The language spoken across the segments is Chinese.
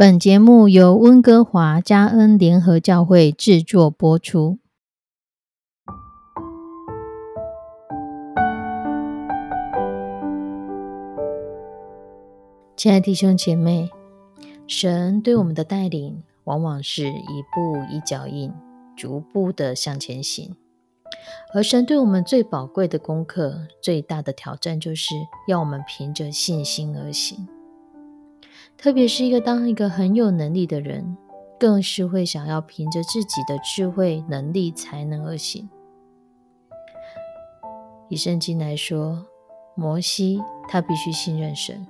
本节目由温哥华加恩联合教会制作播出。亲爱的弟兄姐妹，神对我们的带领，往往是一步一脚印，逐步的向前行。而神对我们最宝贵的功课，最大的挑战，就是要我们凭着信心而行。特别是一个当一个很有能力的人，更是会想要凭着自己的智慧、能力、才能而行。以圣经来说，摩西他必须信任神。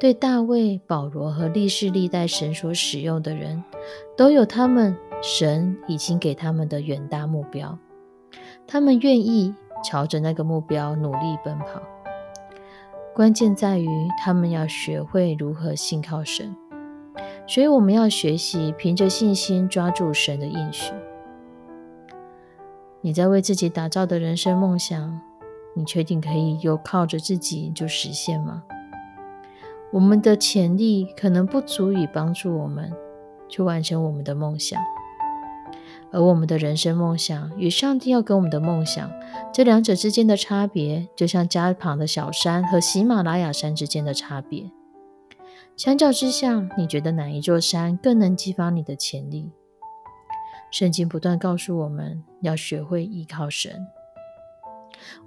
对大卫、保罗和历世历代神所使用的人，都有他们神已经给他们的远大目标，他们愿意朝着那个目标努力奔跑。关键在于他们要学会如何信靠神，所以我们要学习凭着信心抓住神的应许。你在为自己打造的人生梦想，你确定可以又靠着自己就实现吗？我们的潜力可能不足以帮助我们去完成我们的梦想。而我们的人生梦想与上帝要给我们的梦想，这两者之间的差别，就像家旁的小山和喜马拉雅山之间的差别。相较之下，你觉得哪一座山更能激发你的潜力？圣经不断告诉我们要学会依靠神。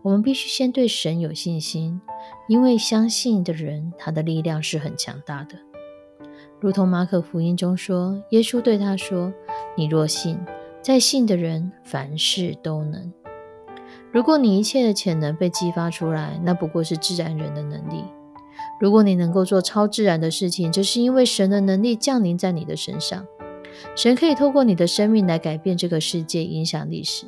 我们必须先对神有信心，因为相信的人，他的力量是很强大的。如同马可福音中说，耶稣对他说：“你若信。”在信的人，凡事都能。如果你一切的潜能被激发出来，那不过是自然人的能力。如果你能够做超自然的事情，这是因为神的能力降临在你的身上。神可以透过你的生命来改变这个世界，影响历史。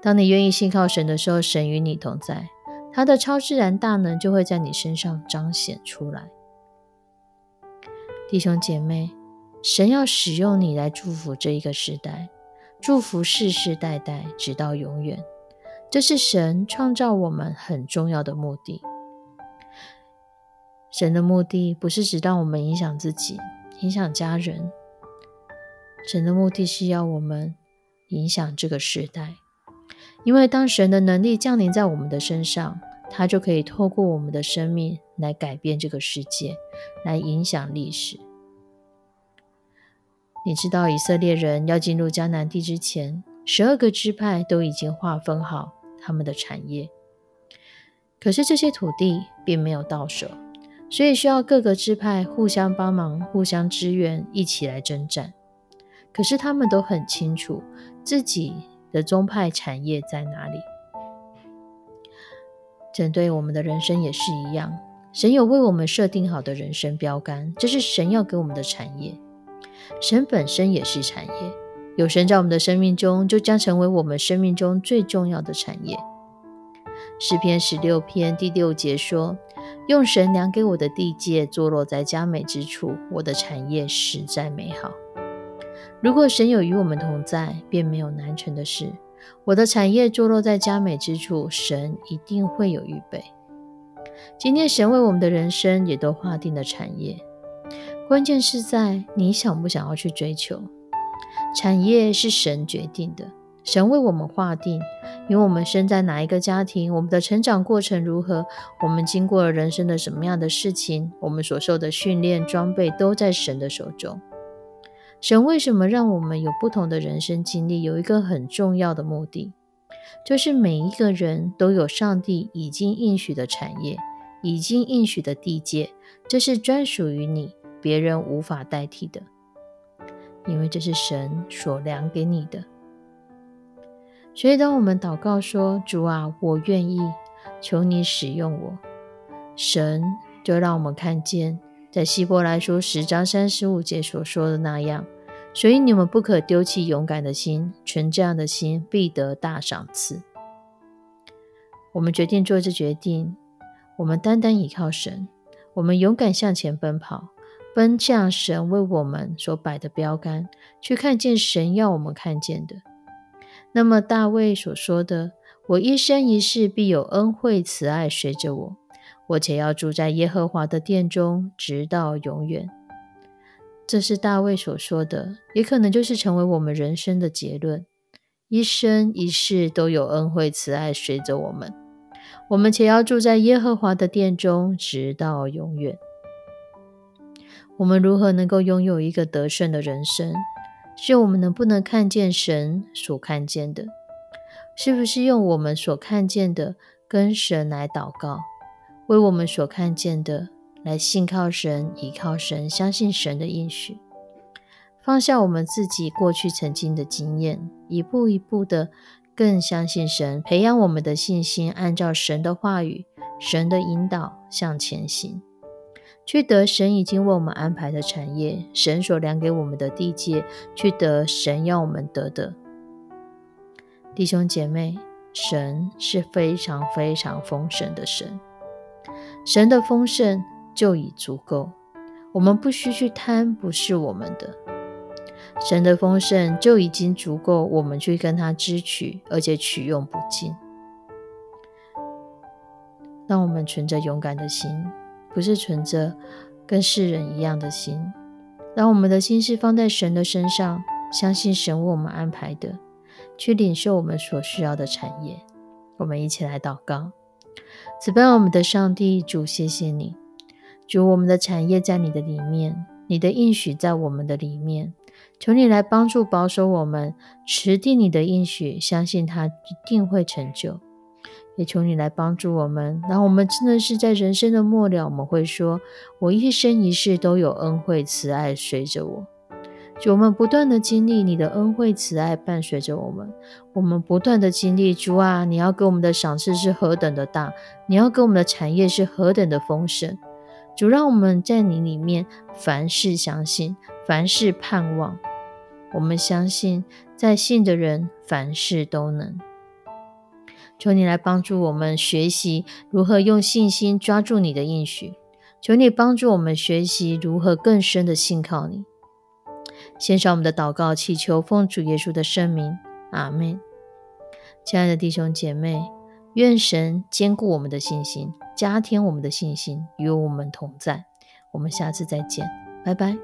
当你愿意信靠神的时候，神与你同在，他的超自然大能就会在你身上彰显出来。弟兄姐妹，神要使用你来祝福这一个时代。祝福世世代代，直到永远。这是神创造我们很重要的目的。神的目的不是只让我们影响自己、影响家人，神的目的是要我们影响这个时代。因为当神的能力降临在我们的身上，他就可以透过我们的生命来改变这个世界，来影响历史。你知道以色列人要进入迦南地之前，十二个支派都已经划分好他们的产业。可是这些土地并没有到手，所以需要各个支派互相帮忙、互相支援，一起来征战。可是他们都很清楚自己的宗派产业在哪里。针对我们的人生也是一样，神有为我们设定好的人生标杆，这是神要给我们的产业。神本身也是产业，有神在我们的生命中，就将成为我们生命中最重要的产业。诗篇十六篇第六节说：“用神量给我的地界，坐落在佳美之处，我的产业实在美好。”如果神有与我们同在，便没有难成的事。我的产业坐落在佳美之处，神一定会有预备。今天神为我们的人生也都划定了产业。关键是在你想不想要去追求产业是神决定的，神为我们划定，因为我们生在哪一个家庭，我们的成长过程如何，我们经过了人生的什么样的事情，我们所受的训练装备都在神的手中。神为什么让我们有不同的人生经历？有一个很重要的目的，就是每一个人都有上帝已经应许的产业，已经应许的地界，这是专属于你。别人无法代替的，因为这是神所量给你的。所以，当我们祷告说：“主啊，我愿意，求你使用我。”神就让我们看见，在希伯来书十章三十五节所说的那样。所以，你们不可丢弃勇敢的心，存这样的心，必得大赏赐。我们决定做这决定，我们单单依靠神，我们勇敢向前奔跑。奔向神为我们所摆的标杆，去看见神要我们看见的。那么大卫所说的：“我一生一世必有恩惠慈爱随着我，我且要住在耶和华的殿中，直到永远。”这是大卫所说的，也可能就是成为我们人生的结论。一生一世都有恩惠慈爱随着我们，我们且要住在耶和华的殿中，直到永远。我们如何能够拥有一个得胜的人生？是我们能不能看见神所看见的？是不是用我们所看见的跟神来祷告，为我们所看见的来信靠神、依靠神、相信神的应许，放下我们自己过去曾经的经验，一步一步的更相信神，培养我们的信心，按照神的话语、神的引导向前行。去得神已经为我们安排的产业，神所量给我们的地界，去得神要我们得的。弟兄姐妹，神是非常非常丰盛的神，神的丰盛就已足够，我们不需去贪不是我们的。神的丰盛就已经足够，我们去跟他支取，而且取用不尽。让我们存着勇敢的心。不是存着跟世人一样的心，让我们的心是放在神的身上，相信神为我们安排的，去领受我们所需要的产业。我们一起来祷告：慈悲我们的上帝主，谢谢你，主，我们的产业在你的里面，你的应许在我们的里面，求你来帮助保守我们，持定你的应许，相信它一定会成就。也求你来帮助我们，然后我们真的是在人生的末了，我们会说：“我一生一世都有恩惠慈爱随着我。”就我们不断的经历你的恩惠慈爱伴随着我们，我们不断的经历主啊，你要给我们的赏赐是何等的大，你要给我们的产业是何等的丰盛。主让我们在你里面凡事相信，凡事盼望。我们相信，在信的人凡事都能。求你来帮助我们学习如何用信心抓住你的应许。求你帮助我们学习如何更深的信靠你。献上我们的祷告，祈求奉主耶稣的圣名，阿门。亲爱的弟兄姐妹，愿神坚固我们的信心，加添我们的信心，与我们同在。我们下次再见，拜拜。